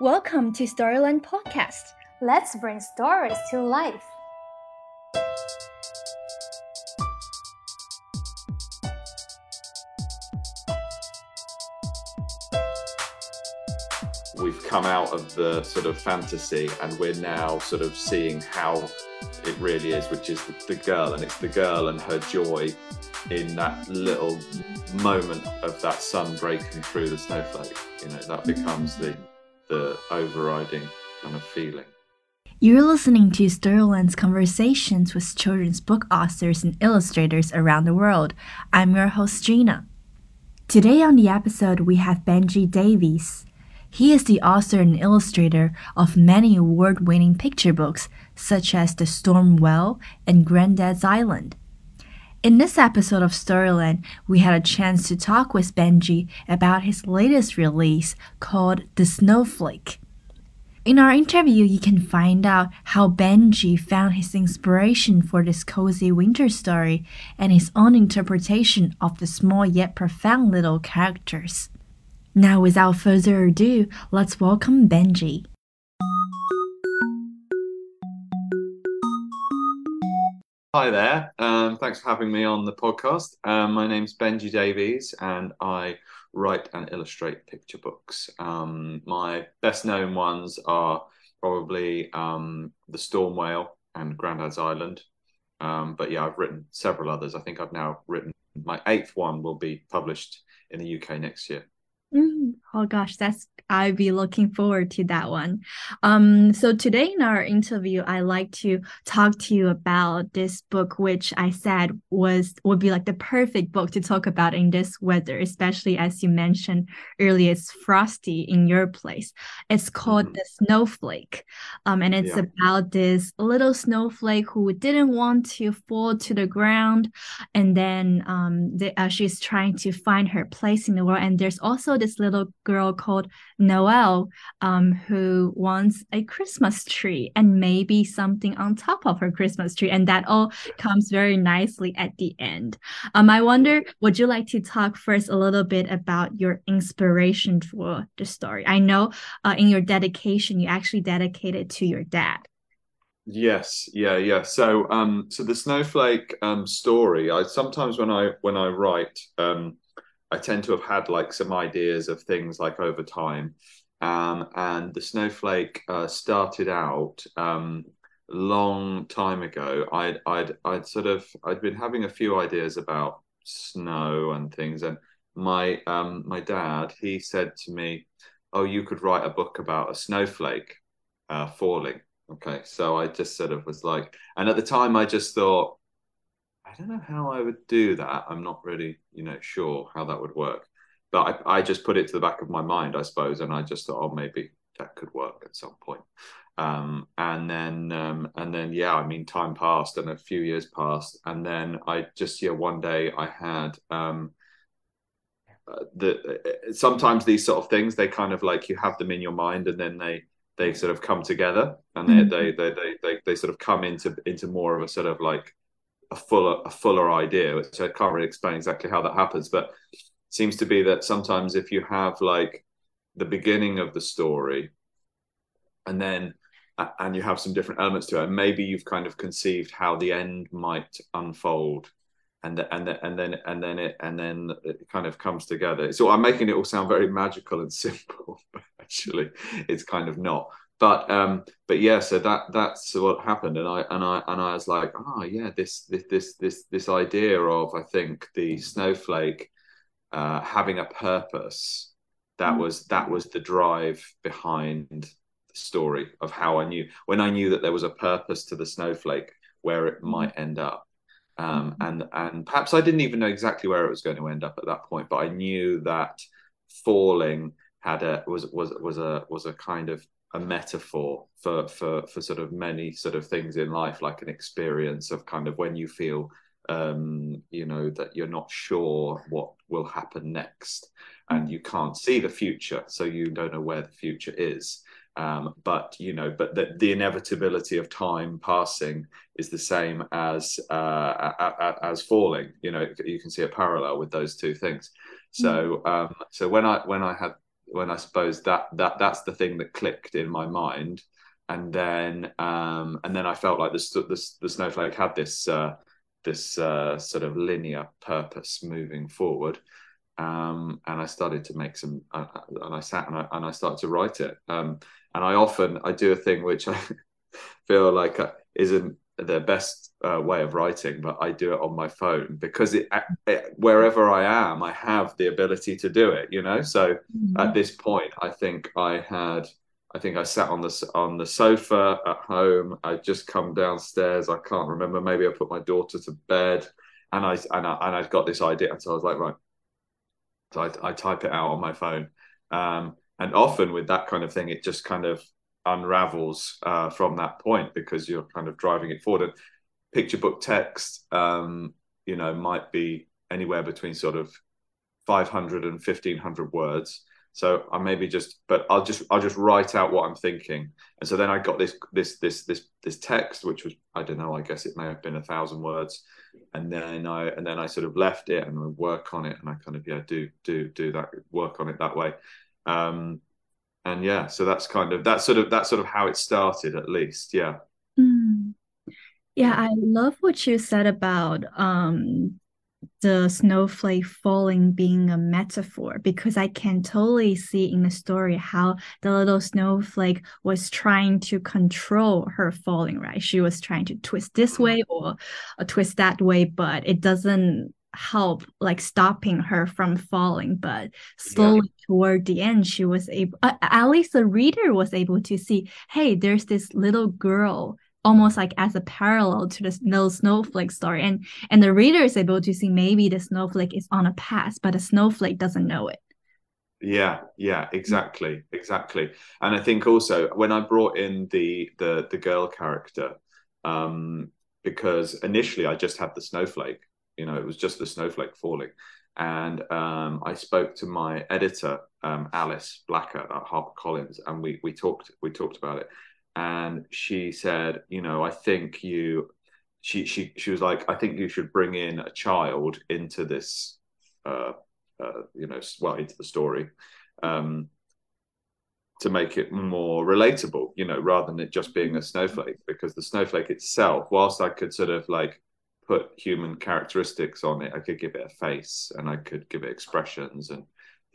Welcome to Storyland Podcast. Let's bring stories to life. We've come out of the sort of fantasy and we're now sort of seeing how it really is, which is the, the girl, and it's the girl and her joy in that little moment of that sun breaking through the snowflake. You know, that becomes the the overriding kind of feeling. You're listening to Storyland's conversations with children's book authors and illustrators around the world. I'm your host, Gina. Today on the episode, we have Benji Davies. He is the author and illustrator of many award winning picture books, such as The Storm Whale and Grandad's Island. In this episode of Storyland, we had a chance to talk with Benji about his latest release called The Snowflake. In our interview, you can find out how Benji found his inspiration for this cozy winter story and his own interpretation of the small yet profound little characters. Now, without further ado, let's welcome Benji. Hi there. Um, thanks for having me on the podcast. Um, my name's Benji Davies, and I write and illustrate picture books. Um, my best known ones are probably um, The Storm Whale and Grandad's Island. Um, but yeah, I've written several others. I think I've now written my eighth one will be published in the UK next year. Mm, oh gosh, that's I'll be looking forward to that one. Um, so today in our interview, I like to talk to you about this book, which I said was would be like the perfect book to talk about in this weather, especially as you mentioned earlier, it's frosty in your place. It's called mm-hmm. The Snowflake, um, and it's yeah. about this little snowflake who didn't want to fall to the ground, and then um, the, uh, she's trying to find her place in the world. And there's also this little girl called Noelle, um, who wants a Christmas tree and maybe something on top of her Christmas tree. And that all comes very nicely at the end. Um, I wonder, would you like to talk first a little bit about your inspiration for the story? I know uh, in your dedication, you actually dedicated to your dad. Yes, yeah, yeah. So, um, so the snowflake um story. I sometimes when I when I write, um, I tend to have had like some ideas of things like over time. Um, and the snowflake uh, started out um, long time ago. I'd, I'd, I'd sort of, I'd been having a few ideas about snow and things. And my, um, my dad, he said to me, "Oh, you could write a book about a snowflake uh, falling." Okay, so I just sort of was like, and at the time, I just thought, I don't know how I would do that. I'm not really, you know, sure how that would work. But I, I just put it to the back of my mind, I suppose, and I just thought, oh, maybe that could work at some point. Um, and then, um, and then, yeah, I mean, time passed, and a few years passed, and then I just, yeah, one day I had um, uh, the. Uh, sometimes these sort of things, they kind of like you have them in your mind, and then they they sort of come together, and they, mm-hmm. they, they they they they sort of come into into more of a sort of like a fuller a fuller idea, which I can't really explain exactly how that happens, but seems to be that sometimes if you have like the beginning of the story and then and you have some different elements to it and maybe you've kind of conceived how the end might unfold and the, and the, and then and then it and then it kind of comes together. So i'm making it all sound very magical and simple but actually it's kind of not but um but yeah so that that's what happened and i and i and i was like oh yeah this this this this this idea of i think the snowflake uh having a purpose that mm-hmm. was that was the drive behind the story of how i knew when i knew that there was a purpose to the snowflake where it mm-hmm. might end up um mm-hmm. and and perhaps i didn't even know exactly where it was going to end up at that point but i knew that falling had a was was was a was a kind of a metaphor for for for sort of many sort of things in life like an experience of kind of when you feel um you know that you're not sure what will happen next and you can't see the future so you don't know where the future is um, but you know but the, the inevitability of time passing is the same as uh, as falling you know you can see a parallel with those two things so mm. um, so when i when i had when I suppose that that that's the thing that clicked in my mind, and then um, and then I felt like the the, the snowflake had this uh, this uh, sort of linear purpose moving forward. Um, and I started to make some, uh, and I sat and I, and I started to write it. Um, and I often I do a thing which I feel like uh, isn't the best uh, way of writing, but I do it on my phone because it, it, wherever I am, I have the ability to do it. You know, so mm-hmm. at this point, I think I had. I think I sat on the on the sofa at home. I just come downstairs. I can't remember. Maybe I put my daughter to bed, and I and I and I got this idea. And so I was like, right. So I, I type it out on my phone, um, and often with that kind of thing, it just kind of unravels uh, from that point because you're kind of driving it forward. And picture book text, um, you know, might be anywhere between sort of 500 and 1500 words. So I maybe just, but I'll just, I'll just write out what I'm thinking. And so then I got this, this, this, this, this text, which was, I don't know, I guess it may have been a thousand words. And then I, and then I sort of left it and I work on it and I kind of, yeah, do, do, do that, work on it that way. Um, and yeah so that's kind of that's sort of that's sort of how it started at least yeah mm. yeah i love what you said about um the snowflake falling being a metaphor because I can totally see in the story how the little snowflake was trying to control her falling, right? She was trying to twist this mm. way or, or twist that way, but it doesn't help like stopping her from falling but slowly yeah. toward the end she was able uh, at least the reader was able to see hey there's this little girl almost like as a parallel to the little snowflake story. And and the reader is able to see maybe the snowflake is on a path but the snowflake doesn't know it. Yeah yeah exactly exactly. And i think also when i brought in the the the girl character um because initially i just had the snowflake you know, it was just the snowflake falling. And um, I spoke to my editor, um, Alice Blacker at HarperCollins, and we we talked we talked about it. And she said, you know, I think you she she she was like, I think you should bring in a child into this uh, uh you know, well, into the story. Um, to make it more relatable, you know, rather than it just being a snowflake, because the snowflake itself, whilst I could sort of like put human characteristics on it. I could give it a face and I could give it expressions and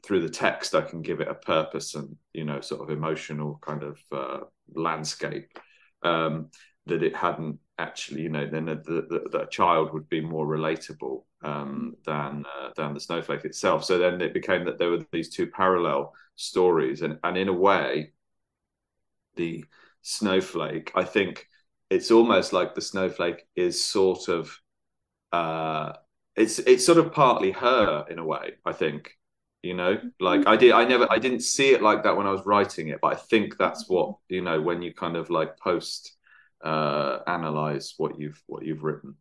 through the text I can give it a purpose and you know sort of emotional kind of uh, landscape um, that it hadn't actually you know then the, the, the, child would be more relatable um, than uh, than the snowflake itself. So then it became that there were these two parallel stories and and in a way the snowflake I think it's almost like the snowflake is sort of uh, it's it's sort of partly her in a way. I think you know? Like i did i never i didn't see it like that when i was writing it but i think that's what you know when you kind of like post uh analyze what you've what you've written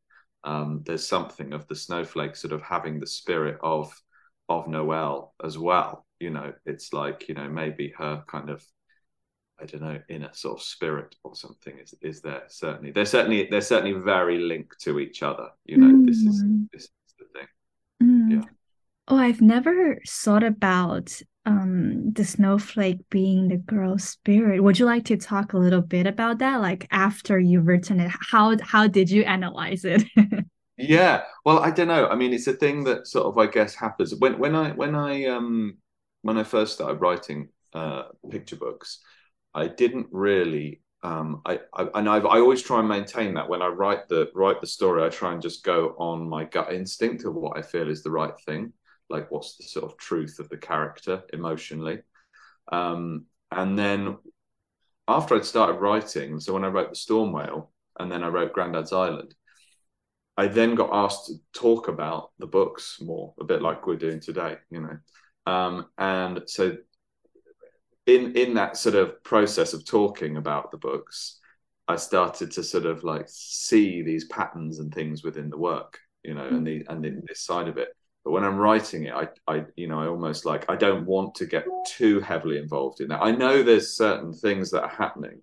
um there's something of the snowflake sort of having the spirit of of noelle as well you know? It's like you know maybe her kind of I don't know, inner sort of spirit or something is is there certainly. They're certainly they're certainly very linked to each other. You know, mm. this is mm. this is the thing. Mm. Yeah. Oh, I've never thought about um the snowflake being the girl spirit. Would you like to talk a little bit about that? Like after you've written it, how how did you analyze it? yeah. Well, I don't know. I mean, it's a thing that sort of I guess happens when when I when I um when I first started writing uh picture books. I didn't really. Um, I, I and I've, I always try and maintain that when I write the write the story, I try and just go on my gut instinct of what I feel is the right thing, like what's the sort of truth of the character emotionally. Um, and then after I'd started writing, so when I wrote the Storm Whale and then I wrote Grandad's Island, I then got asked to talk about the books more, a bit like we're doing today, you know. Um, and so in in that sort of process of talking about the books i started to sort of like see these patterns and things within the work you know and the and in this side of it. But when i'm writing it i i you know i almost like i don't want to get too heavily involved in that. I know there's certain things that are happening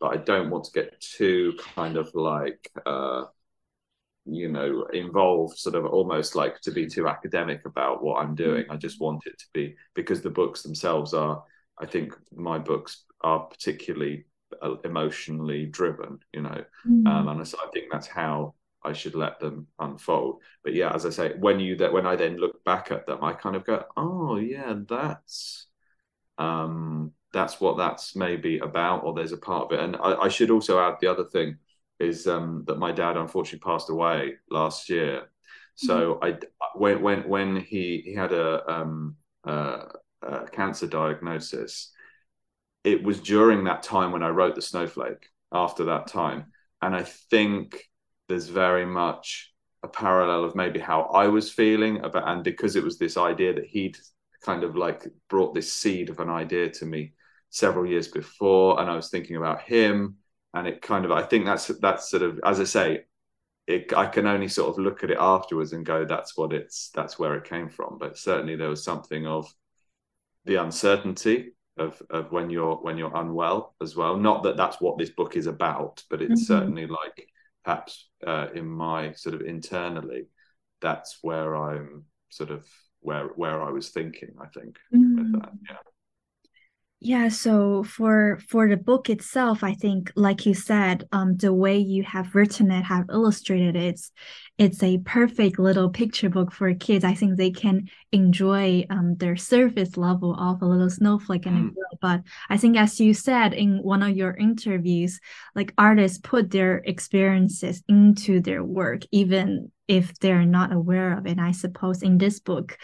but i don't want to get too kind of like uh you know involved sort of almost like to be too academic about what i'm doing. I just want it to be because the books themselves are i think my books are particularly uh, emotionally driven you know mm. um, and so i think that's how i should let them unfold but yeah as i say when you that when i then look back at them i kind of go oh yeah that's um that's what that's maybe about or there's a part of it and i, I should also add the other thing is um, that my dad unfortunately passed away last year. So mm-hmm. I when when when he he had a, um, a cancer diagnosis, it was during that time when I wrote the Snowflake. After that time, and I think there's very much a parallel of maybe how I was feeling about, and because it was this idea that he'd kind of like brought this seed of an idea to me several years before, and I was thinking about him and it kind of I think that's that's sort of as I say, it, I can only sort of look at it afterwards and go, that's what it's that's where it came from. But certainly there was something of the uncertainty of of when you're when you're unwell as well. Not that that's what this book is about, but it's mm-hmm. certainly like perhaps uh, in my sort of internally, that's where I'm sort of where where I was thinking. I think mm-hmm. with that, yeah. Yeah, so for for the book itself, I think, like you said, um, the way you have written it, have illustrated it, it's it's a perfect little picture book for kids. I think they can enjoy um their surface level of a little snowflake and mm. a girl. But I think, as you said in one of your interviews, like artists put their experiences into their work, even if they're not aware of it. And I suppose in this book,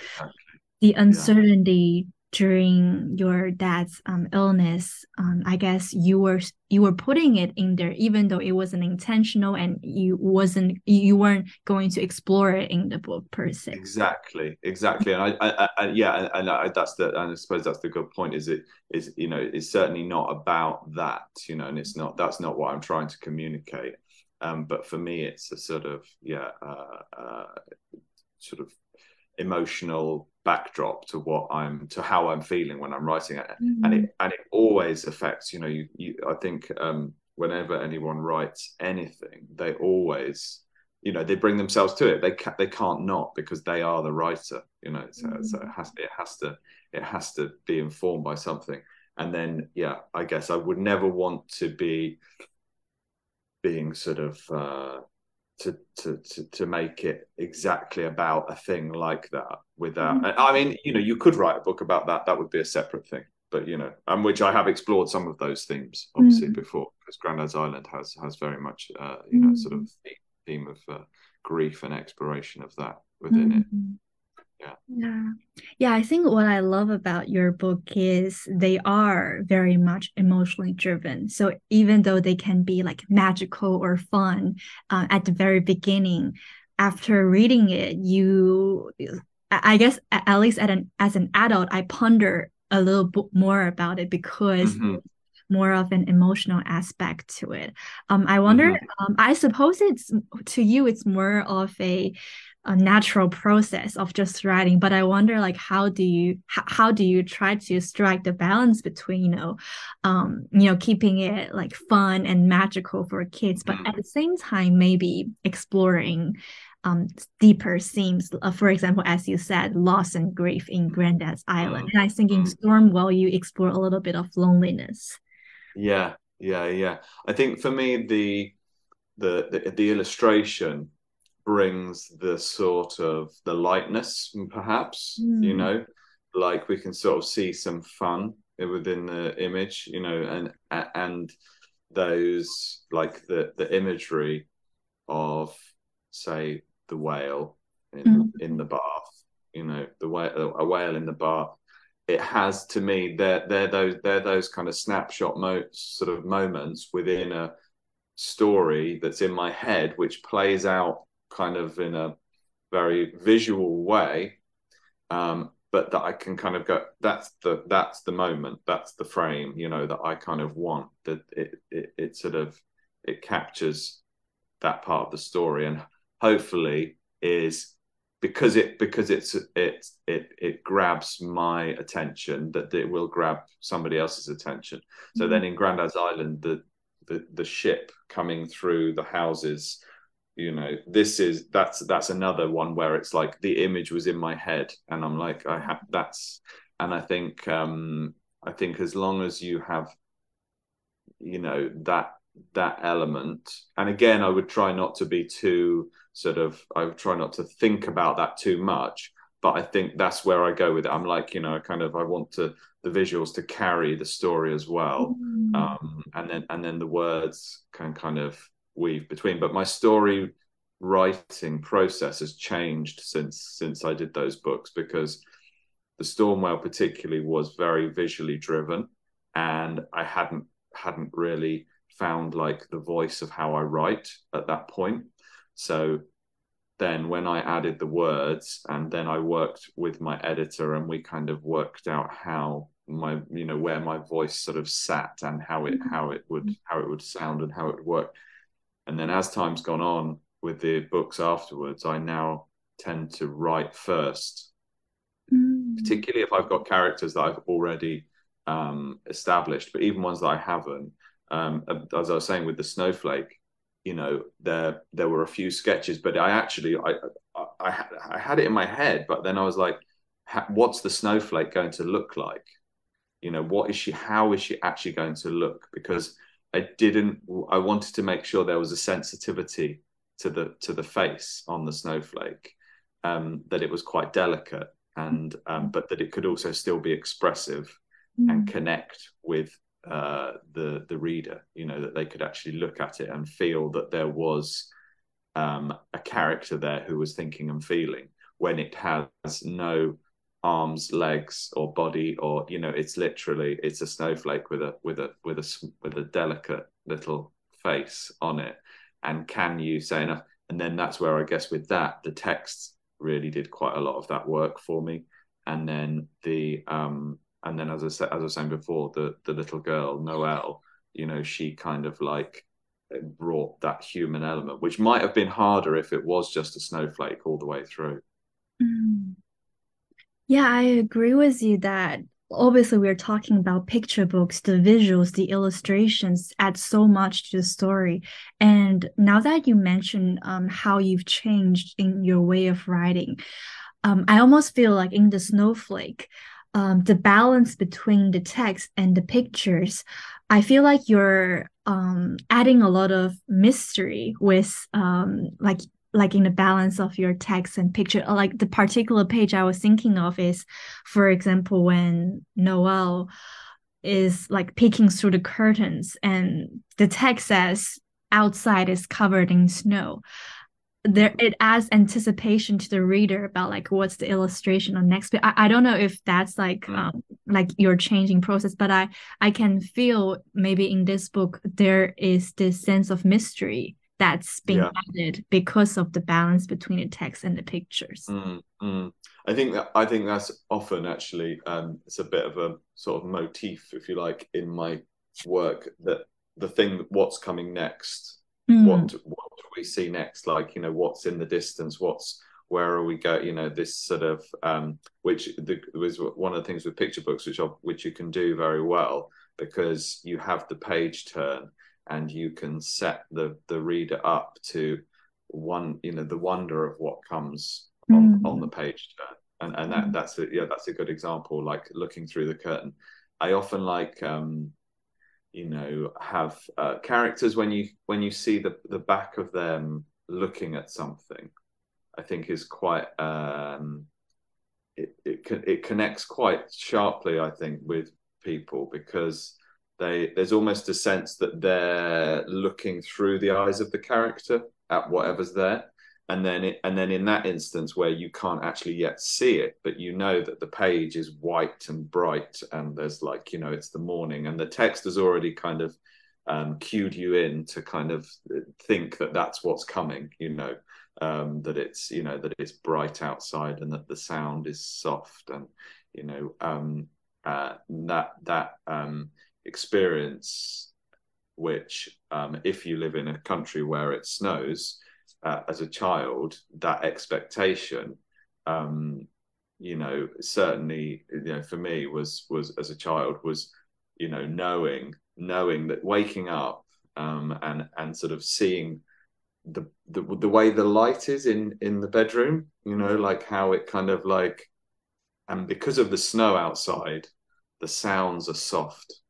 the uncertainty. Yeah during your dad's um, illness um, i guess you were you were putting it in there even though it wasn't intentional and you wasn't you weren't going to explore it in the book per se. Exactly exactly. And i, I, I yeah and, I, that's the and i suppose that's the good point is it is you know it's certainly not about that you know and it's not that's not what i'm trying to communicate. Um, but for me it's a sort of yeah uh, uh, sort of emotional backdrop to what I'm to how I'm feeling when I'm writing it, mm-hmm. and it and it always affects. You know, you, you I think um, whenever anyone writes anything, they always you know they bring themselves to it. They ca- they can't not because they are the writer. You know, so, mm-hmm. so it has it has to it has to be informed by something. And then yeah, I guess I would never want to be being sort of uh, to, to to to make it exactly about a thing like that without mm-hmm. i mean you know you could write a book about that that would be a separate thing but you know and which i have explored some of those themes obviously mm-hmm. before because grandad's island has has very much uh, you know mm-hmm. sort of theme of uh, grief and exploration of that within it mm-hmm yeah yeah yeah i think what i love about your book is they are very much emotionally driven so even though they can be like magical or fun uh, at the very beginning after reading it you i guess at least at an as an adult i ponder a little bit more about it because mm-hmm more of an emotional aspect to it. Um, I wonder. Mm-hmm. Um, I suppose it's to you, it's more of a a natural process of just writing but i wonder like how do you how, how do you try to strike the balance between you know um you know keeping it like fun and magical for kids but at the same time maybe exploring um deeper themes uh, for example as you said loss and grief in grandad's island and i think in storm whale you explore a little bit of loneliness. Yeah yeah yeah. I think for me the the the, the illustration brings the sort of the lightness perhaps mm. you know like we can sort of see some fun within the image you know and and those like the the imagery of say the whale in, mm. in the bath you know the whale a whale in the bath it has to me they're they're those they're those kind of snapshot mo- sort of moments within a story that's in my head which plays out kind of in a very visual way um, but that I can kind of go that's the that's the moment that's the frame you know that I kind of want that it, it it sort of it captures that part of the story and hopefully is because it because it's it it it grabs my attention that it will grab somebody else's attention so mm-hmm. then in grandad's island the, the the ship coming through the houses you know this is that's that's another one where it's like the image was in my head and i'm like i have that's and i think um i think as long as you have you know that that element and again i would try not to be too sort of i would try not to think about that too much but i think that's where i go with it i'm like you know kind of i want to the visuals to carry the story as well mm. um and then and then the words can kind of weave between but my story writing process has changed since since i did those books because the storm whale particularly was very visually driven and i hadn't hadn't really found like the voice of how I write at that point. So then when I added the words and then I worked with my editor and we kind of worked out how my you know where my voice sort of sat and how it mm-hmm. how it would how it would sound and how it would work. And then as time's gone on with the books afterwards, I now tend to write first. Mm. Particularly if I've got characters that I've already um, established, but even ones that I haven't. Um, as I was saying with the snowflake, you know, there there were a few sketches, but I actually I I, I had it in my head, but then I was like, what's the snowflake going to look like? You know, what is she? How is she actually going to look? Because I didn't. I wanted to make sure there was a sensitivity to the to the face on the snowflake, um, that it was quite delicate, and um, but that it could also still be expressive mm. and connect with uh, the the reader. You know that they could actually look at it and feel that there was um, a character there who was thinking and feeling when it has no arms, legs, or body, or you know, it's literally it's a snowflake with a with a with a with a delicate little face on it. And can you say enough? And then that's where I guess with that the text really did quite a lot of that work for me. And then the um and then as I said, as I was saying before, the the little girl Noelle, you know, she kind of like brought that human element, which might have been harder if it was just a snowflake all the way through. Mm. Yeah, I agree with you that obviously we're talking about picture books the visuals the illustrations add so much to the story. And now that you mentioned um, how you've changed in your way of writing um, i almost feel like in the snowflake um, the balance between the text and the pictures, I feel like you're um, adding a lot of mystery with um, like like in the balance of your text and picture. Like the particular page I was thinking of is, for example, when noelle is like peeking through the curtains and the text says outside is covered in snow there it adds anticipation to the reader about like what's the illustration on next I, I don't know if that's like mm. um like your changing process but i i can feel maybe in this book there is this sense of mystery that's being yeah. added because of the balance between the text and the pictures mm, mm. i think that i think that's often actually um it's a bit of a sort of motif if you like in my work that the thing what's coming next mm. what what do we see next like you know what's in the distance what's where are we going? you know this sort of um, which the, was one of the things with picture books which are, which you can do very well because you have the page turn and you can set the the reader up to one you know the wonder of what comes on, mm. on the page turn and and that mm. that's a yeah that's a good example like looking through the curtain i often like um you know have uh, characters when you when you see the the back of them looking at something i think is quite um it it, it connects quite sharply i think with people because they there's almost a sense that they're looking through the eyes of the character at whatever's there. And then it, and then in that instance where you can't actually yet see it but you know that the page is white and bright and there's like you know it's the morning and the text has already kind of um, cued you in to kind of think that that's what's coming you know um, that it's you know that it's bright outside and that the sound is soft and you know um, uh, that that um, experience which um, if you live in a country where it snows uh, as a child that expectation um, you know certainly you know for me was was as a child was you know knowing knowing that waking up um, and and sort of seeing the, the the way the light is in in the bedroom you know like how it kind of like and because of the snow outside the sounds are soft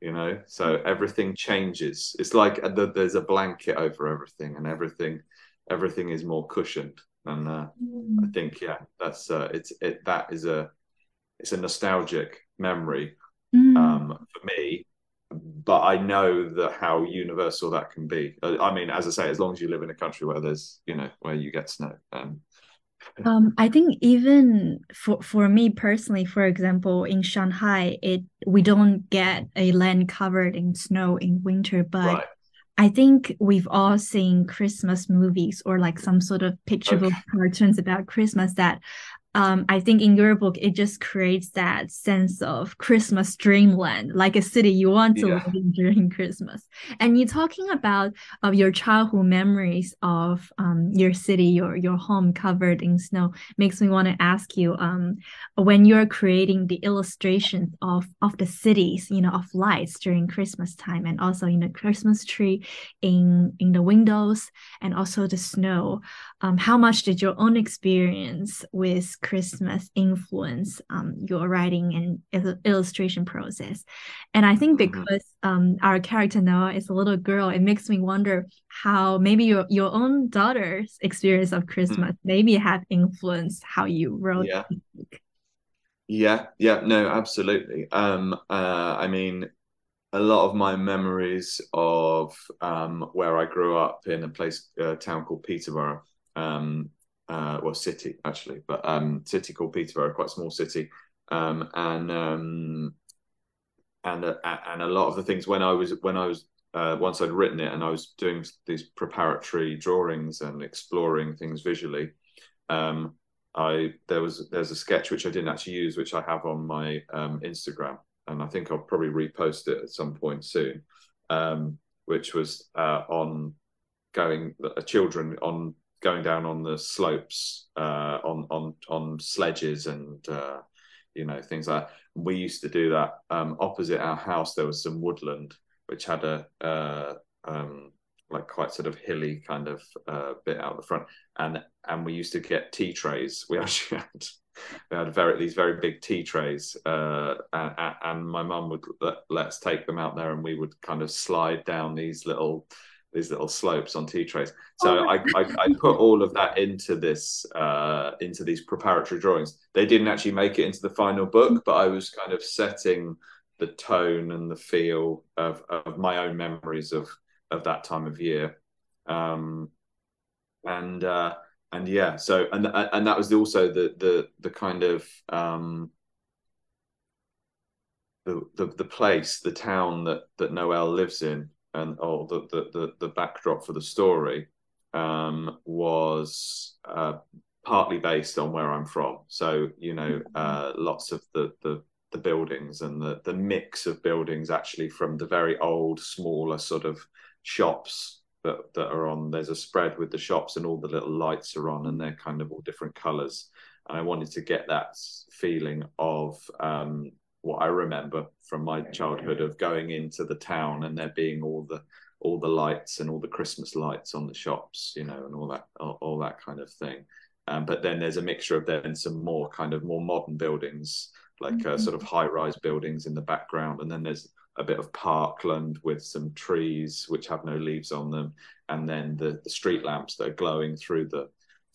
you know so everything changes it's like there's a blanket over everything and everything everything is more cushioned and uh, mm. i think yeah that's uh, it's it that is a it's a nostalgic memory mm. um, for me but I know that how universal that can be. Uh, I mean, as I say, as long as you live in a country where there's, you know, where you get snow. Um, um, I think even for for me personally, for example, in Shanghai, it we don't get a land covered in snow in winter, but right. I think we've all seen Christmas movies or like some sort of picture book okay. cartoons about Christmas that um, I think in your book, it just creates that sense of Christmas dreamland, like a city you want to yeah. live in during Christmas. And you're talking about of your childhood memories of um, your city, your your home covered in snow, makes me want to ask you, um, when you're creating the illustrations of of the cities, you know, of lights during Christmas time, and also in the Christmas tree, in in the windows, and also the snow. Um, how much did your own experience with Christmas influence um, your writing and il- illustration process. And I think mm-hmm. because um, our character Noah is a little girl, it makes me wonder how maybe your, your own daughter's experience of Christmas mm. maybe have influenced how you wrote. Yeah. Yeah, yeah, no, absolutely. Um, uh, I mean, a lot of my memories of um, where I grew up in a place, a town called Peterborough, um, uh, well, city actually, but um, city called Peterborough, quite small city, um, and um, and uh, and a lot of the things when I was when I was uh, once I'd written it and I was doing these preparatory drawings and exploring things visually, um, I there was there's a sketch which I didn't actually use, which I have on my um, Instagram, and I think I'll probably repost it at some point soon, um, which was uh, on going uh, children on going down on the slopes uh, on on on sledges and uh, you know things like that. We used to do that um, opposite our house. There was some woodland which had a uh, um, like quite sort of hilly kind of uh, bit out the front, and and we used to get tea trays. We actually had we had very these very big tea trays, uh, and, and, my mum would let, us take them out there, and we would kind of slide down these little these little slopes on tea trays. So oh I, I, I, put all of that into this uh, into these preparatory drawings. They didn't actually make it into the final book, but I was kind of setting the tone and the feel of, of my own memories of of that time of year. Um, and uh, and yeah, so and and that was also the the the kind of um, the, the the place, the town that that Noelle lives in and or the the the, the backdrop for the story um, was uh, partly based on where I'm from. So you know, mm-hmm. uh, lots of the the the buildings and the the mix of buildings actually from the very old, smaller sort of shops that that are on. There's a spread with the shops and all the little lights are on, and they're kind of all different colours. And I wanted to get that feeling of um, what I remember from my childhood of going into the town and there being all the all the lights and all the Christmas lights on the shops, you know, and all that all, all that kind of thing. Um, but then there's a mixture of then some more kind of more modern buildings, like uh, mm-hmm. sort of high-rise buildings in the background, and then there's a bit of parkland with some trees which have no leaves on them, and then the, the street lamps that are glowing through the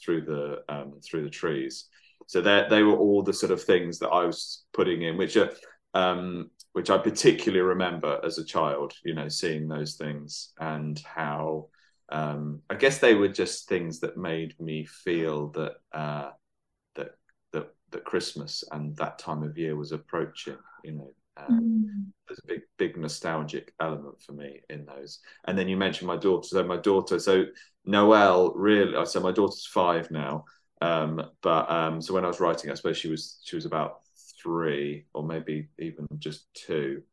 through the um, through the trees. So they they were all the sort of things that I was putting in, which are um, which I particularly remember as a child. You know, seeing those things and how um, I guess they were just things that made me feel that uh, that that that Christmas and that time of year was approaching. You know, um, mm. There's a big, big nostalgic element for me in those. And then you mentioned my daughter. So my daughter, so Noelle, really. So my daughter's five now. Um, but um, so when I was writing, I suppose she was she was about three or maybe even just two.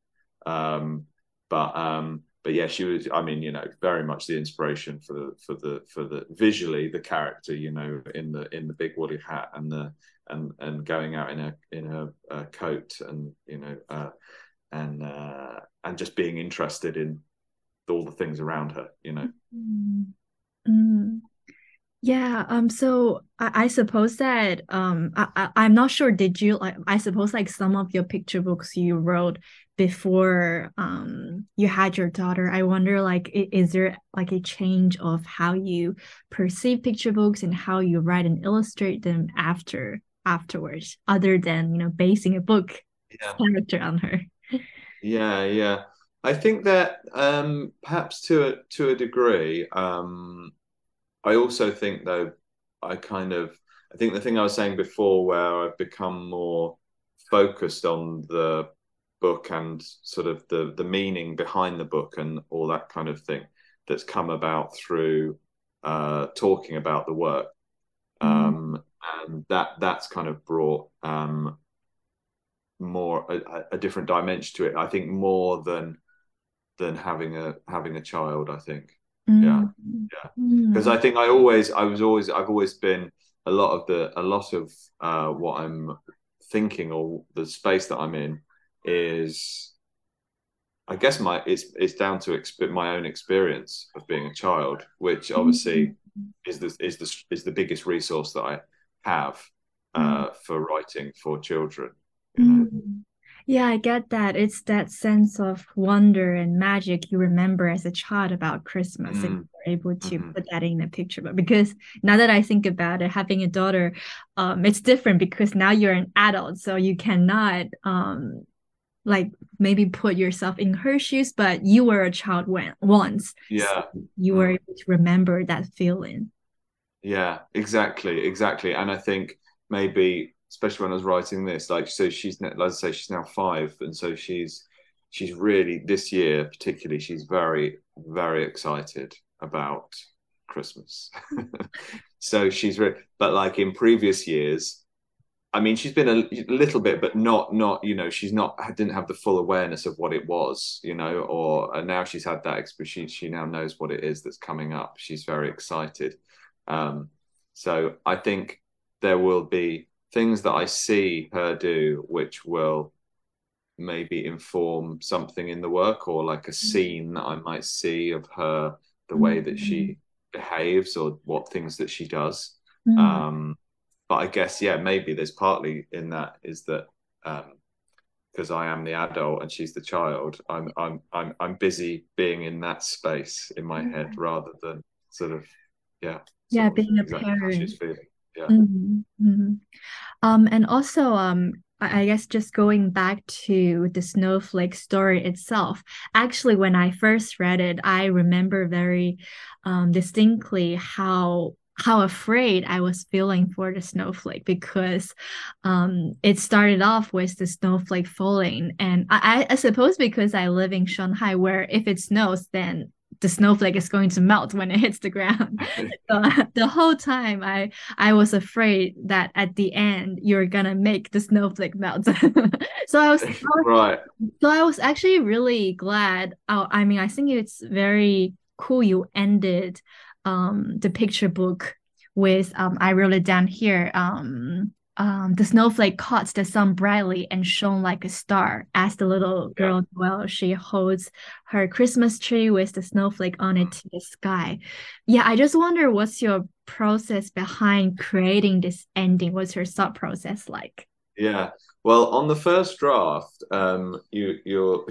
Um, but um, but yeah, she was. I mean, you know, very much the inspiration for the for the for the visually the character. You know, in the in the big woolly hat and the and and going out in a in a, a coat and you know uh, and uh, and just being interested in all the things around her. You know. Mm-hmm. Yeah, um, so I, I suppose that um I, I I'm not sure did you like I suppose like some of your picture books you wrote before um you had your daughter. I wonder like is there like a change of how you perceive picture books and how you write and illustrate them after afterwards, other than you know basing a book yeah. character on her. Yeah, yeah. I think that um perhaps to a to a degree, um I also think though I kind of I think the thing I was saying before where I've become more focused on the book and sort of the the meaning behind the book and all that kind of thing that's come about through uh, talking about the work mm-hmm. um, and that that's kind of brought um, more a, a, different dimension to it i think more than than having a having a child i think mm. Yeah yeah because mm. i think i always i was always i've always been a lot of the a lot of uh, what i'm thinking or the space that i'm in is i guess my it's it's down to exp- my own experience of being a child which obviously mm. is the is the is the biggest resource that i have uh, mm. for writing for children you know? Yeah, I get that. It's that sense of wonder and magic you remember as a child about Christmas, mm. and you're able to mm-hmm. put that in a picture. But because now that I think about it, having a daughter, um, it's different because now you're an adult, so you cannot um like maybe put yourself in her shoes, but you were a child when once. Yeah. So you were mm. able to remember that feeling. Yeah, exactly, exactly. And I think maybe especially when I was writing this. Like, so she's let's I say, she's now five, and so she's she's really this year particularly she's very very excited about Christmas. so she's re- but like in previous years. I mean, she's been a little bit, but not, not, you know, she's not, didn't have the full awareness of what it was, you know, or and now she's had that experience. She, she now knows what it is that's coming up. She's very excited. Um, so I think there will be things that I see her do, which will maybe inform something in the work or like a mm-hmm. scene that I might see of her, the way that she mm-hmm. behaves or what things that she does. Mm. Um, but I guess, yeah, maybe there's partly in that is that because um, I am the adult and she's the child, I'm I'm I'm I'm busy being in that space in my head rather than sort of yeah yeah being a parent. Mm-hmm. Mm-hmm. Um, and also, um, I guess just going back to the snowflake story itself, actually, when I first read it, I remember very um, distinctly how how afraid I was feeling for the snowflake because um, it started off with the snowflake falling, and I, I suppose because I live in Shanghai, where if it snows, then the snowflake is going to melt when it hits the ground. so the whole time I I was afraid that at the end you're gonna make the snowflake melt. so I was, I was, right. So I was actually really glad. Oh, I mean, I think it's very cool you ended um the picture book with um I wrote it down here um um, the snowflake caught the sun brightly and shone like a star as the little girl well she holds her christmas tree with the snowflake on it to the sky. Yeah i just wonder what's your process behind creating this ending? What's your thought process like? Yeah. Well on the first draft um you you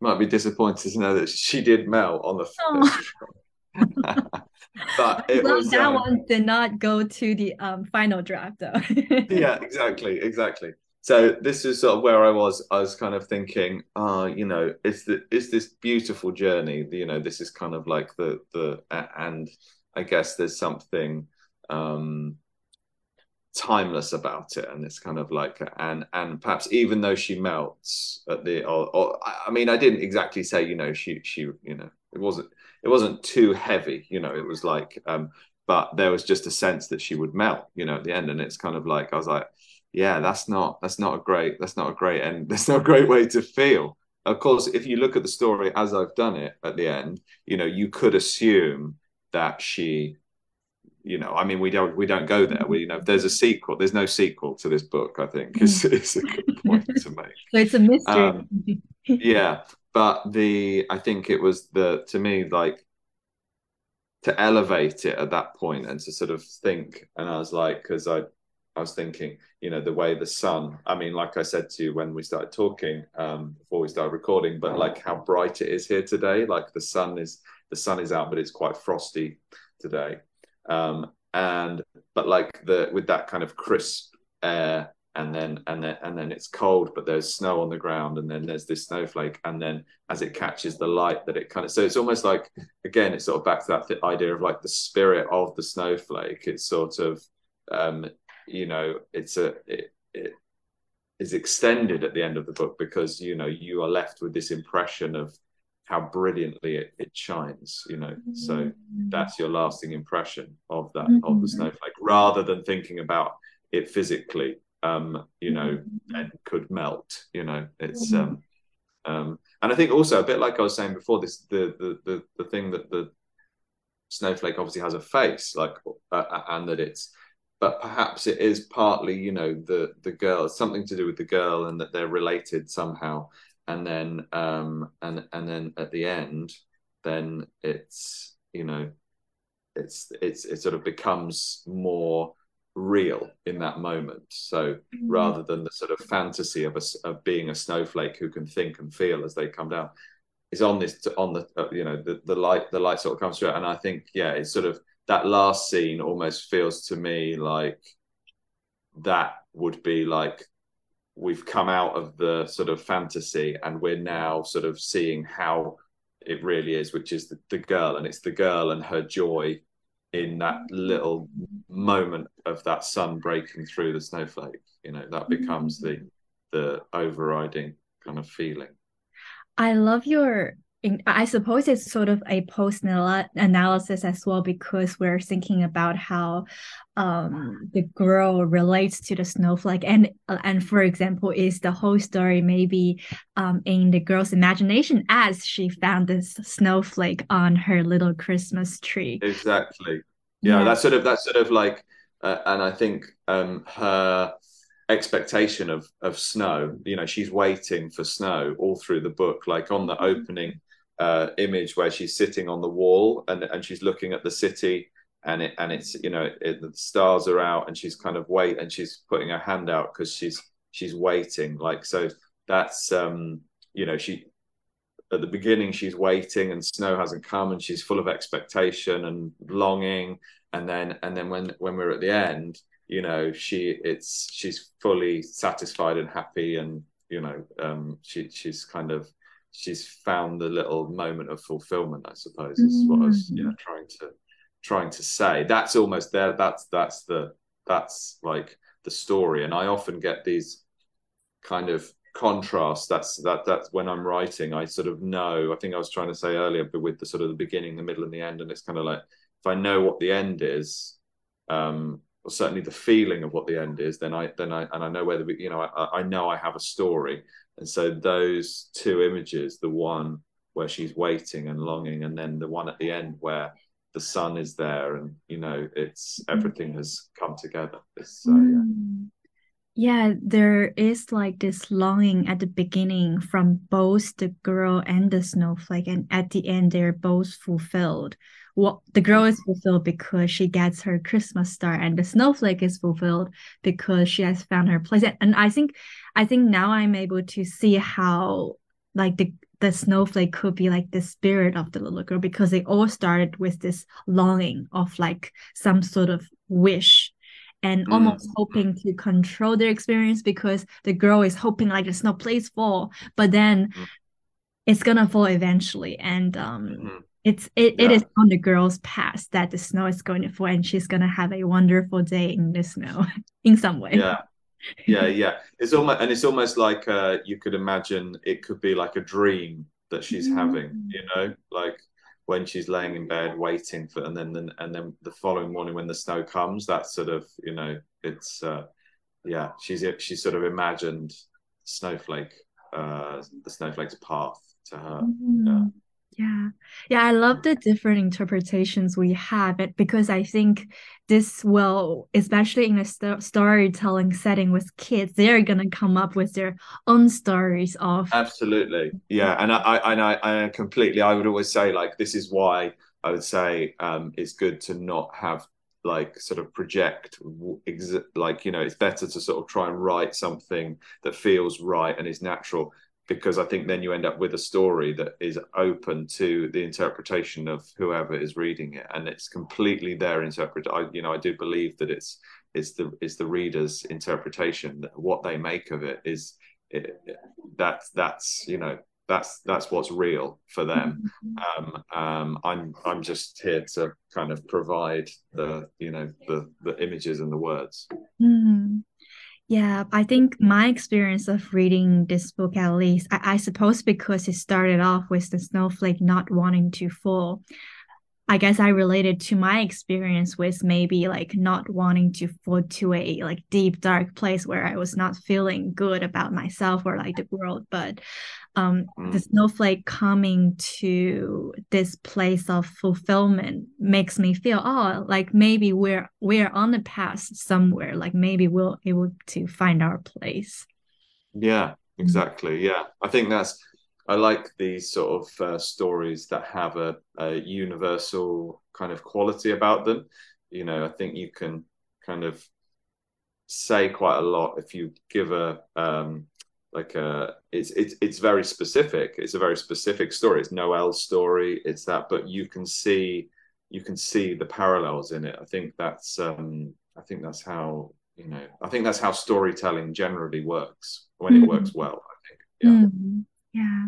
might be disappointed to know that she did melt on the first oh. but it was that um, one did not go to the um, final draft though. yeah, exactly, exactly. So this is sort of where I was. I was kind of thinking, uh, you know, it's the it's this beautiful journey. You know, this is kind of like the the and I guess there's something um timeless about it and it's kind of like and and perhaps even though she melts at the or, or i mean i didn't exactly say you know she she you know it wasn't it wasn't too heavy, you know. It was like, um, but there was just a sense that she would melt, you know, at the end. And it's kind of like I was like, yeah, that's not that's not a great that's not a great and that's not a great way to feel. Of course, if you look at the story as I've done it at the end, you know, you could assume that she you know, I mean, we don't we don't go there. We you know, there's a sequel. There's no sequel to this book. I think is, is a good point to make. So it's a mystery. Um, yeah, but the I think it was the to me like to elevate it at that point and to sort of think. And I was like, because I I was thinking, you know, the way the sun, I mean, like I said to you when we started talking, um, before we started recording, but like how bright it is here today. Like the sun is the sun is out, but it's quite frosty today. Um, and but like the with that kind of crisp air and then and then and then it's cold but there's snow on the ground and then there's this snowflake and then as it catches the light that it kind of so it's almost like again it's sort of back to that th- idea of like the spirit of the snowflake it's sort of um you know it's a it, it is extended at the end of the book because you know you are left with this impression of how brilliantly it, it shines you know mm-hmm. so that's your lasting impression of that mm-hmm. of the mm-hmm. snowflake rather than thinking about it physically um you know mm-hmm. and could melt you know it's mm-hmm. um um and i think also a bit like i was saying before this the the the, the thing that the snowflake obviously has a face like uh, uh and that it's but perhaps it is partly you know the the girl something to do with the girl and that they're related somehow and then um and and then at the end then it's you know it's it's it sort of becomes more real in that moment. So mm-hmm. rather than the sort of fantasy of a, of being a snowflake who can think and feel as they come down is on this on the uh, you know the, the light the light sort of comes through. And i think yeah it's sort of that last scene almost feels to me like that would be like we've come out of the sort of fantasy and we're now sort of seeing how it really is, which is the, the girl, and it's the girl and her joy in that little moment of that sun breaking through the snowflake. You know, that becomes the mm. the overriding kind of feeling. I love your in, I suppose it's sort of a post analysis as well because we're thinking about how um, the girl relates to the snowflake and uh, and for example is the whole story maybe um, in the girl's imagination as she found this snowflake on her little Christmas tree. Exactly. Yeah, yeah. that's sort of that's sort of like, uh, and I think um, her expectation of of snow you know she's waiting for snow all through the book like on the mm-hmm. opening uh, image where she's sitting on the wall and and she's looking at the city and it and it's you know it, the stars are out and she's kind of wait and she's putting her hand out because she's she's waiting like so that's um you know she at the beginning she's waiting and snow hasn't come and she's full of expectation and longing and then and then when when we're at the end you know she it's she's fully satisfied and happy and you know um she she's kind of she's found the little moment of fulfillment i suppose is what i was you know mm. trying to trying to say. That's almost there that's that's the that's like the story. And i often get these kind of contrasts. That's that that's when i'm writing i sort of know i think i was trying to say earlier but with the sort of the beginning the middle and the end and it's kind of like if i know what the end is um or certainly the feeling of what the end is then i then i and i know where the you know i, I know i have a story and so those two images, the one where she's waiting and longing, and then the one at the end where the sun is there and you know it's mm. everything has come together. It's, uh, yeah. Mm. yeah, there is like this longing at the beginning from both the girl and the snowflake, and at the end they're both fulfilled what the girl is fulfilled because she gets her Christmas star, and the snowflake is fulfilled because she has found her place. And I think, I think now I'm able to see how like the the snowflake could be like the spirit of the little girl because they all started with this longing of like some sort of wish and mm. almost hoping to control their experience because the girl is hoping like the snow plays fall but then mm. it's gonna fall eventually and um mm-hmm it's it, yeah. it is on the girl's past that the snow is going to fall and she's going to have a wonderful day in the snow in some way yeah yeah yeah it's almost and it's almost like uh you could imagine it could be like a dream that she's mm. having you know like when she's laying in bed waiting for and then, and then the following morning when the snow comes that sort of you know it's uh yeah she's she's sort of imagined snowflake uh the snowflake's path to her mm. yeah yeah. Yeah, I love the different interpretations we have it because I think this will, especially in a st- storytelling setting with kids, they're gonna come up with their own stories of absolutely, yeah. And I, I and I, I completely, I would always say like this is why I would say um, it's good to not have like sort of project like you know it's better to sort of try and write something that feels right and is natural because I think then you end up with a story that is open to the interpretation of whoever is reading it, and it's completely their interpret. I, you know, I do believe that it's it's the it's the reader's interpretation. that What they make of it is it, that's that's you know that's that's what's real for them. Mm-hmm. Um, um, I'm I'm just here to kind of provide the you know the the images and the words. Mm. Yeah, I think my experience of reading this book, at least, I, I, suppose because it started off with the snowflake not wanting to fall. I guess I related to my experience with maybe like not wanting to fall to a like deep dark place where I was not feeling good about myself or like the world. But um, mm. the snowflake coming to this place of fulfillment makes me feel oh like maybe we're we're on the path somewhere like maybe we'll able to find our place yeah mm-hmm. exactly yeah i think that's i like these sort of uh, stories that have a, a universal kind of quality about them you know i think you can kind of say quite a lot if you give a um, like uh it's it's it's very specific. It's a very specific story. It's noelle's story. It's that but you can see you can see the parallels in it. I think that's um i think that's how you know i think that's how storytelling generally works when mm-hmm. it works well i think. Yeah. Mm-hmm. Yeah.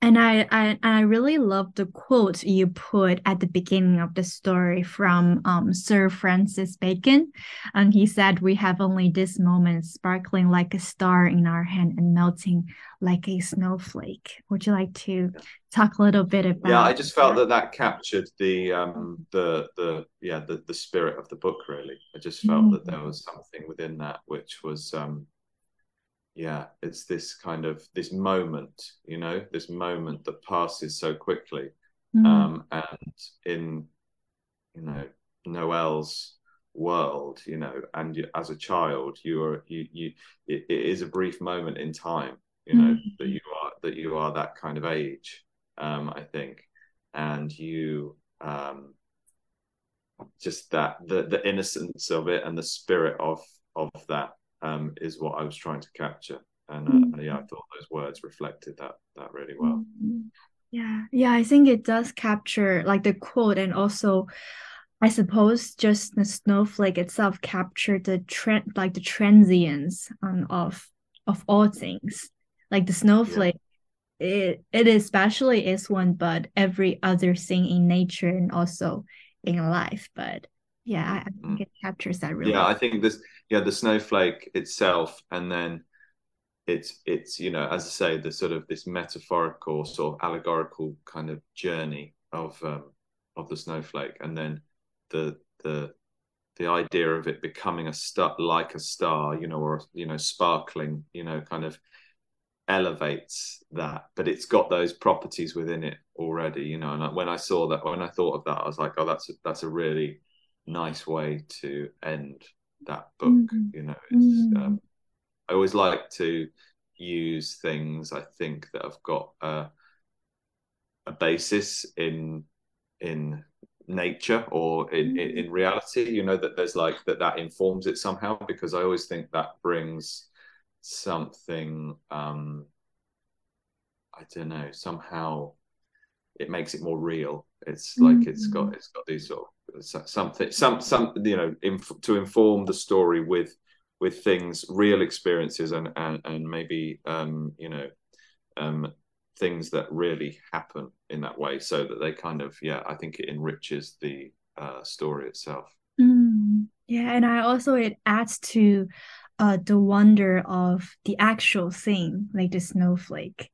And I, I I really love the quote you put at the beginning of the story from um, Sir Francis Bacon. And he said, We have only this moment sparkling like a star in our hand and melting like a snowflake. Would you like to talk a little bit about Yeah, I just felt that that captured the um the the yeah the the spirit of the book really. I just felt mm-hmm. that there was something within that which was um yeah it's this kind of this moment you know this moment that passes so quickly mm. um and in you know noelle's world you know and you, as a child you are you you it, it is a brief moment in time you know mm. that you are that you are that kind of age um i think and you um just that the the innocence of it and the spirit of of that um, is what I was trying to capture. And uh, mm-hmm. yeah, I thought those words reflected that that really well. Mm-hmm. Yeah, yeah, I think it does capture like the quote, and also, I suppose just the snowflake itself captured the trend, like the transience um, of of all things. Like the snowflake, yeah. it it especially is one, but every other thing in nature and also in life. But yeah, I, I think mm. it captures that really. Yeah, I think this yeah the snowflake itself and then it's it's you know as i say the sort of this metaphorical sort of allegorical kind of journey of um of the snowflake and then the the the idea of it becoming a star like a star you know or you know sparkling you know kind of elevates that but it's got those properties within it already you know and when i saw that when i thought of that i was like oh that's a, that's a really nice way to end that book. Mm-hmm. You know, mm-hmm. um, I always like to use things I think that have got a, a basis in in nature or in, in, in reality. You know that there's like that that informs it somehow because I always think that brings something. um I don't know somehow it makes it more real. It's like mm-hmm. it's got it's got these sort of something some some you know inf- to inform the story with with things real experiences and and, and maybe um you know um things that really happen in that way so that they kind of yeah i think it enriches the uh, story itself. Mm, yeah and i also it adds to uh the wonder of the actual thing like the snowflake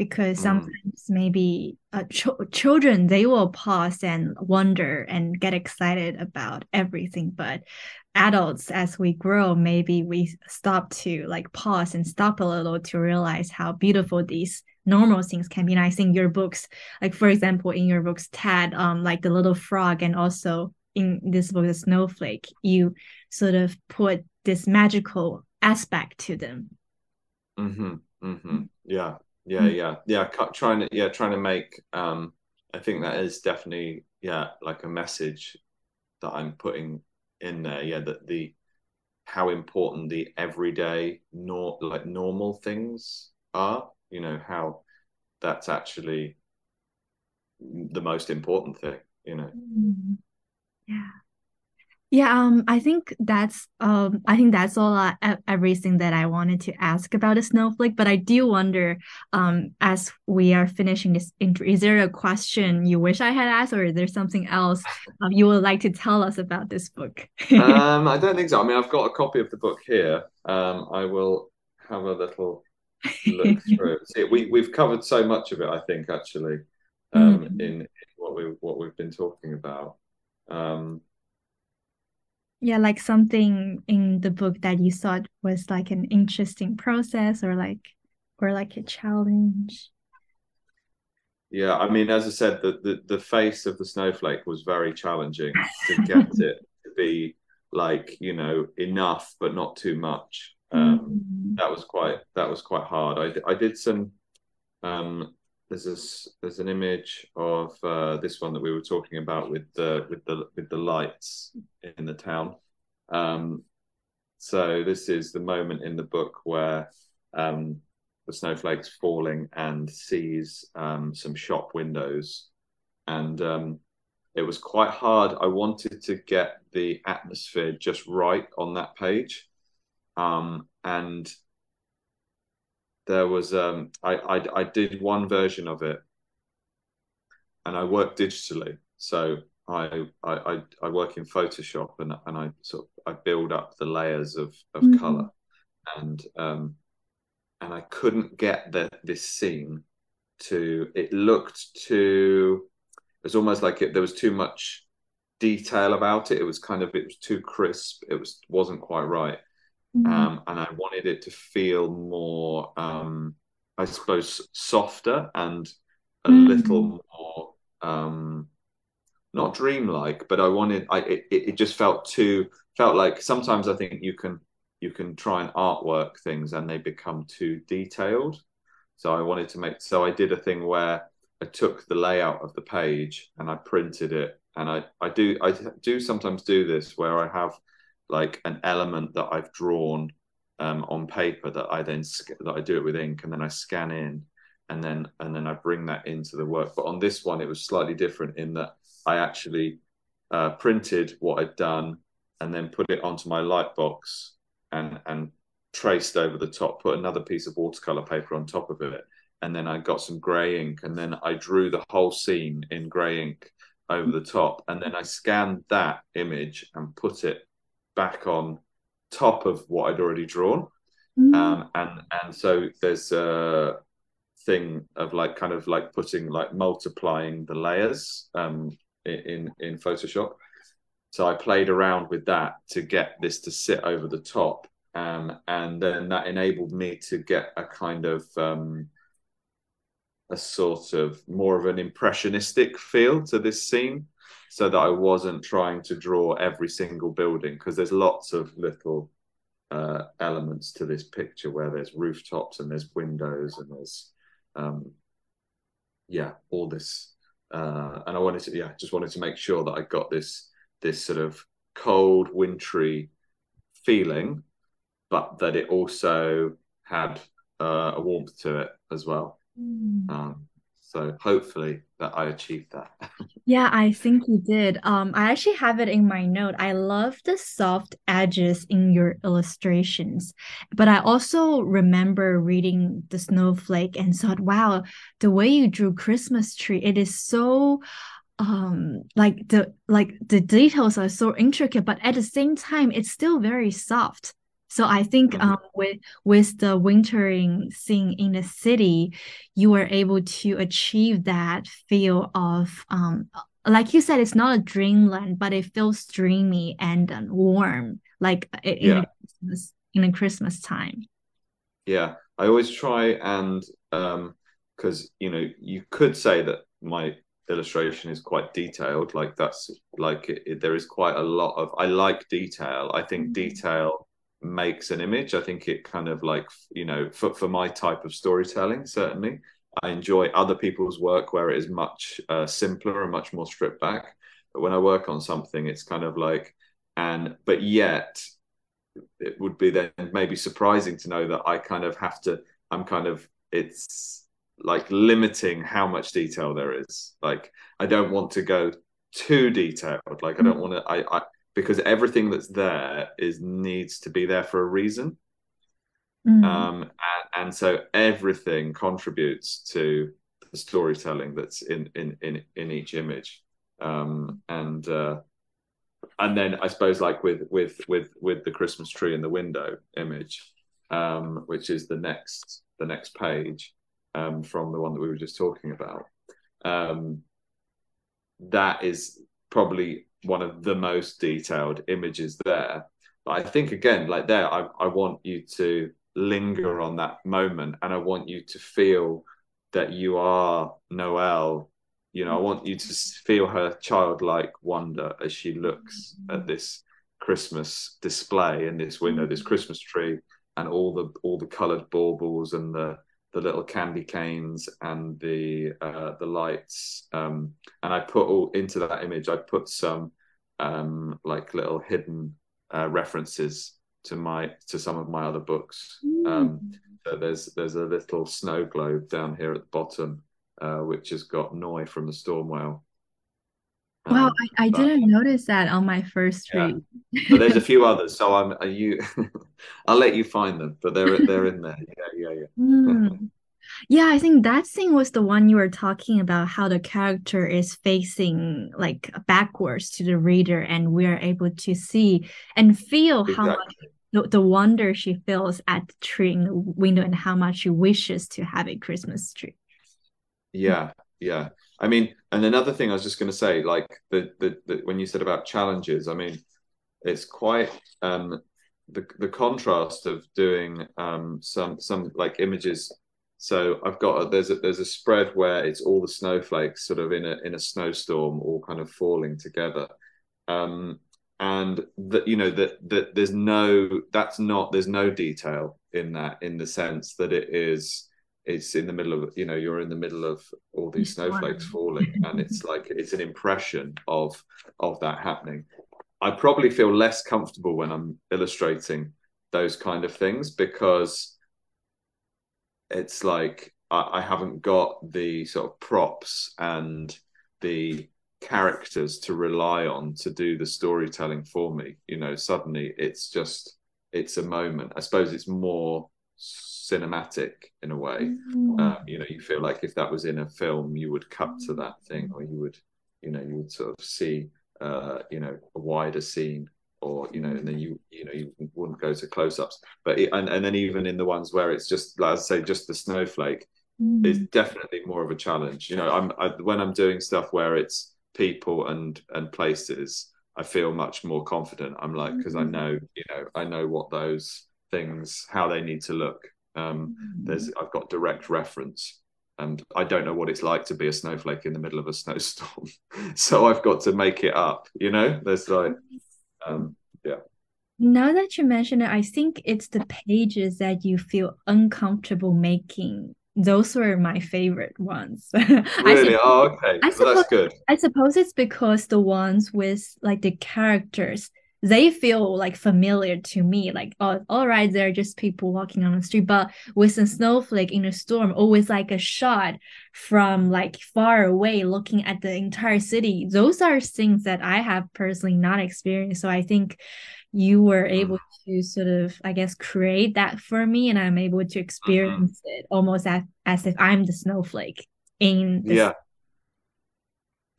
because mm. sometimes maybe uh, ch- children they will pause and wonder and get excited about everything but adults as we grow maybe we stop to like pause and stop a little to realize how beautiful these normal things can be and i think your books like for example in your books tad um like the little frog and also in this book the snowflake you sort of put this magical aspect to them mm-hmm, mm-hmm. yeah yeah mm. yeah yeah trying to yeah trying to make um I think that is definitely yeah like a message that I'm putting in there. Yeah, that the how important the everyday nor like normal things are. You know how that's actually the most important thing. You know. Mm. Yeah. Yeah, um, I think that's um, I think that's all uh, everything that I wanted to ask about a snowflake. But I do wonder, um, as we are finishing this intro, is there a question you wish I had asked, or is there something else um, you would like to tell us about this book? um, I don't think so. I mean, I've got a copy of the book here. Um, I will have a little look through. See, we we've covered so much of it. I think actually, um, mm. in, in what we what we've been talking about. Um, yeah like something in the book that you thought was like an interesting process or like or like a challenge? Yeah i mean as i said the the, the face of the snowflake was very challenging to get it to be like you know enough but not too much. Um, mm-hmm. that was quite that was quite hard. I, I did some um, there's this there's an image of uh, this one that we were talking about with the with the with the lights in the town. Um, so this is the moment in the book where um, the snowflakes falling and sees um, some shop windows, and um, it was quite hard. I wanted to get the atmosphere just right on that page, um, and there was um, I, I I did one version of it, and I work digitally. So I I I work in Photoshop, and and I sort of I build up the layers of of mm-hmm. color, and um, and I couldn't get the this scene to. It looked too. It was almost like it, there was too much detail about it. It was kind of it was too crisp. It was wasn't quite right. Mm-hmm. Um, and I wanted it to feel more, um, I suppose, softer and a mm-hmm. little more, um, not dreamlike, but I wanted, I it, it just felt too felt like sometimes I think you can you can try and artwork things and they become too detailed. So I wanted to make so I did a thing where I took the layout of the page and I printed it and I I do I do sometimes do this where I have like an element that I've drawn um, on paper that I then that I do it with ink and then I scan in and then and then I bring that into the work. But on this one, it was slightly different in that I actually uh, printed what I'd done and then put it onto my light box and and traced over the top, put another piece of watercolor paper on top of it, and then I got some grey ink and then I drew the whole scene in grey ink over the top, and then I scanned that image and put it back on top of what I'd already drawn. Mm. Um, and and so there's a thing of like kind of like putting like multiplying the layers um, in in Photoshop. So I played around with that to get this to sit over the top, um, and then that enabled me to get a kind of um, a sort of more of an impressionistic feel to this scene so that I wasn't trying to draw every single building because there's lots of little uh, elements to this picture where there's rooftops and there's windows and there's um, yeah all this uh, and I wanted to yeah just wanted to make sure that I got this this sort of cold wintry feeling but that it also had uh, a warmth to it as well mm. um, so hopefully that I achieved that. yeah, I think you did. Um, I actually have it in my note. I love the soft edges in your illustrations, but I also remember reading the snowflake and thought, wow, the way you drew Christmas tree, it is so um like the like the details are so intricate but at the same time it's still very soft so I think mm-hmm. um, with with the wintering scene in the city, you were able to achieve that feel of um, like you said, it's not a dreamland, but it feels dreamy and um, warm, like in, yeah. Christmas, in the Christmas time. Yeah, I always try and because um, you know you could say that my illustration is quite detailed like that's like it, it, there is quite a lot of i like detail i think mm-hmm. detail makes an image. I think it kind of like you know for for my type of storytelling certainly I enjoy other people's work where it is much uh, simpler and much more stripped back. But when I work on something, it's kind of like, and but yet it would be then maybe surprising to know that I kind of have to. I'm kind of it's like limiting how much detail there is. Like I don't want to go too detailed. Like I don't mm. want to. I, I because everything that's there is needs to be there for a reason. Mm. Um, and, and so everything contributes to the storytelling that's in in in in each image. Um, and uh, and then I suppose like with with with with the Christmas tree in the window image, um, which is the next the next page um, from the one that we were just talking about. Um, that is probably one of the most detailed images there. But I think again, like there, I, I want you to linger on that moment and I want you to feel that you are Noelle. You know, I want you to feel her childlike wonder as she looks at this Christmas display in this window, this Christmas tree, and all the all the coloured baubles and the the little candy canes and the uh, the lights. Um, and I put all into that image. I put some um, like little hidden uh, references to my to some of my other books. Um, so there's there's a little snow globe down here at the bottom, uh, which has got Noi from the storm whale. Wow, um, I, I but, didn't notice that on my first read. But there's a few others, so I'm are you. I'll let you find them, but they're they're in there. Yeah, yeah, yeah. Mm. Yeah, I think that scene was the one you were talking about how the character is facing like backwards to the reader, and we are able to see and feel exactly. how much the, the wonder she feels at the tree in the window and how much she wishes to have a Christmas tree. Yeah, yeah. I mean, and another thing I was just going to say, like the, the, the when you said about challenges, I mean, it's quite um, the the contrast of doing um, some some like images. So I've got a, there's a there's a spread where it's all the snowflakes sort of in a in a snowstorm, all kind of falling together, um, and that you know that that there's no that's not there's no detail in that in the sense that it is it's in the middle of you know you're in the middle of all these snowflakes falling and it's like it's an impression of of that happening. I probably feel less comfortable when i'm illustrating those kind of things because it's like I, I haven't got the sort of props and the characters to rely on to do the storytelling for me. You know suddenly it's just it's a moment. I suppose it's more cinematic in a way. Mm. Um, you know, you feel like if that was in a film, you would cut to that thing, or you would, you know, you would sort of see, uh, you know, a wider scene, or you know, and then you, you know, you wouldn't go to close-ups. But it, and and then even in the ones where it's just, like I say, just the snowflake, mm. is definitely more of a challenge. You know, I'm I, when I'm doing stuff where it's people and and places. I feel much more confident. I'm like because I mm. know, you know, I know what those things how they need to look um, there's mm-hmm. I've got direct reference, and I don't know what it's like to be a snowflake in the middle of a snowstorm. so I've got to make it up. You know, there's like, um, yeah. Now that you mention it, I think it's the pages that you feel uncomfortable making those were my favorite ones. really? oh, okay. I suppose, that's good. I suppose it's because the ones with like the characters they feel like familiar to me like oh all right they're just people walking on the street but with a snowflake in a storm always like a shot from like far away looking at the entire city those are things that i have personally not experienced so i think you were mm. able to sort of i guess create that for me and i'm able to mm-hmm. experience it almost as, as if i'm the snowflake in yeah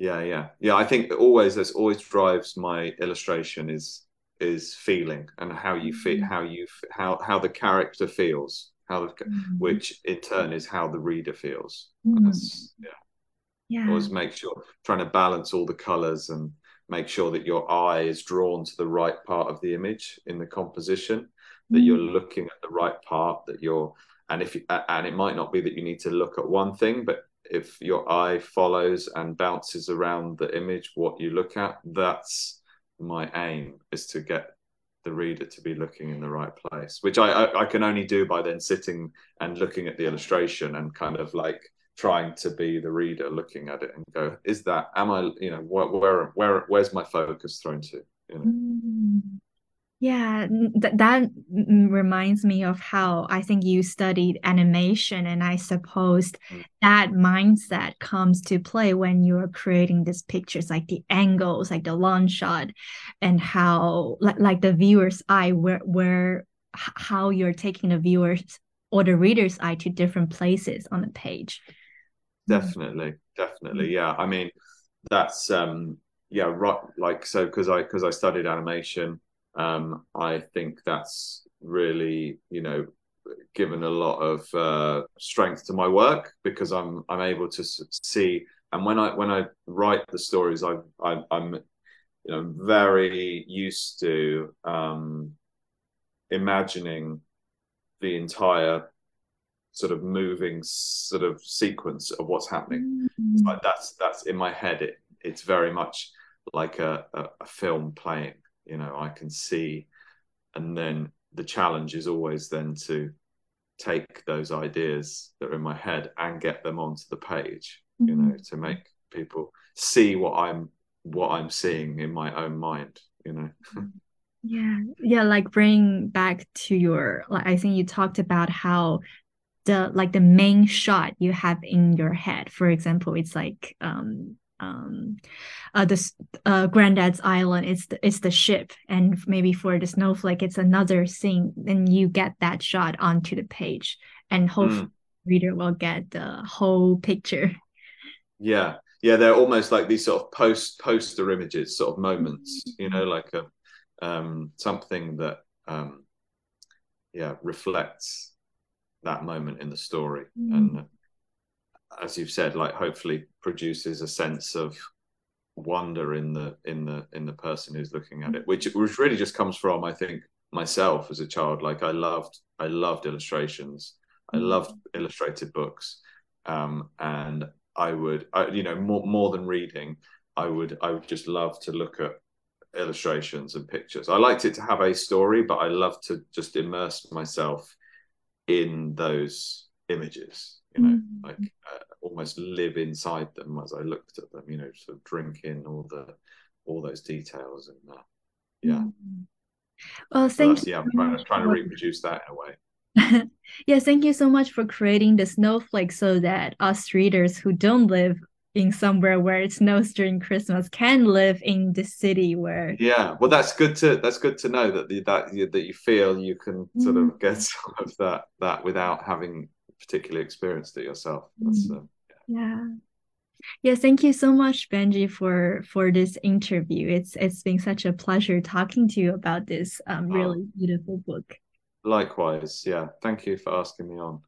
yeah yeah yeah i think always this always drives my illustration is is feeling and how you feel mm-hmm. how you how how the character feels how the, mm-hmm. which in turn is how the reader feels mm-hmm. yeah yeah always make sure trying to balance all the colors and make sure that your eye is drawn to the right part of the image in the composition that you're mm-hmm. looking at the right part that you're and if you, and it might not be that you need to look at one thing but if your eye follows and bounces around the image what you look at that's my aim is to get the reader to be looking in the right place which I, I, I can only do by then sitting and looking at the illustration and kind of like trying to be the reader looking at it and go is that am i you know where where, where where's my focus thrown to you know mm. Yeah, th- that reminds me of how I think you studied animation, and I suppose mm. that mindset comes to play when you're creating these pictures, like the angles, like the long shot, and how like, like the viewer's eye, where where how you're taking the viewer's or the reader's eye to different places on the page. Definitely, definitely, mm. yeah. I mean, that's um, yeah, right. Like so, because I because I studied animation um, I think that's really, you know, given a lot of uh, strength to my work because I'm I'm able to see. And when I when I write the stories, I, I I'm you know very used to um, imagining the entire sort of moving sort of sequence of what's happening. Mm-hmm. Like that's that's in my head. It it's very much like a, a, a film playing you know i can see. And then the challenge is always then to take those ideas that are in my head and get them onto the page mm-hmm. you know to make people see what i'm what i'm seeing in my own mind you know. Yeah. Yeah like bring back to your like i think you talked about how the like the main shot you have in your head for example it's like um um uh this uh grandad's island. It's the, it's the ship. And maybe for the snowflake it's another scene. Then you get that shot onto the page. And hopefully mm. reader will get the whole picture. Yeah. Yeah they're almost like these sort of post poster images sort of moments you know like a um something that um yeah reflects that moment in the story. Mm. and as you've said, like hopefully produces a sense of wonder in the in the in the person who's looking at it, which which really just comes from I think myself as a child. Like I loved I loved illustrations, I mm. loved illustrated books, um, and I would I, you know more more than reading, I would I would just love to look at illustrations and pictures. I liked it to have a story, but I love to just immerse myself in those images you know, mm. like uh, almost live inside them as I looked at them, you know, sort of drink in all the all those details and uh, yeah. Mm. Well, thank so Yeah, I'm trying, to, trying to reproduce that in a way. yeah, thank you so much for creating the snowflake so that us readers who don't live in somewhere where it snows during Christmas can live in the city where yeah well that's good to that's good to know that the, that you, that you feel you can sort mm. of get some of that that without having particularly experienced it yourself. That's, uh, yeah. yeah. thank you so much, Benji, for for this interview. It's it's been such a pleasure talking to you about this um, really oh. beautiful book. Likewise, yeah. Thank you for asking me on.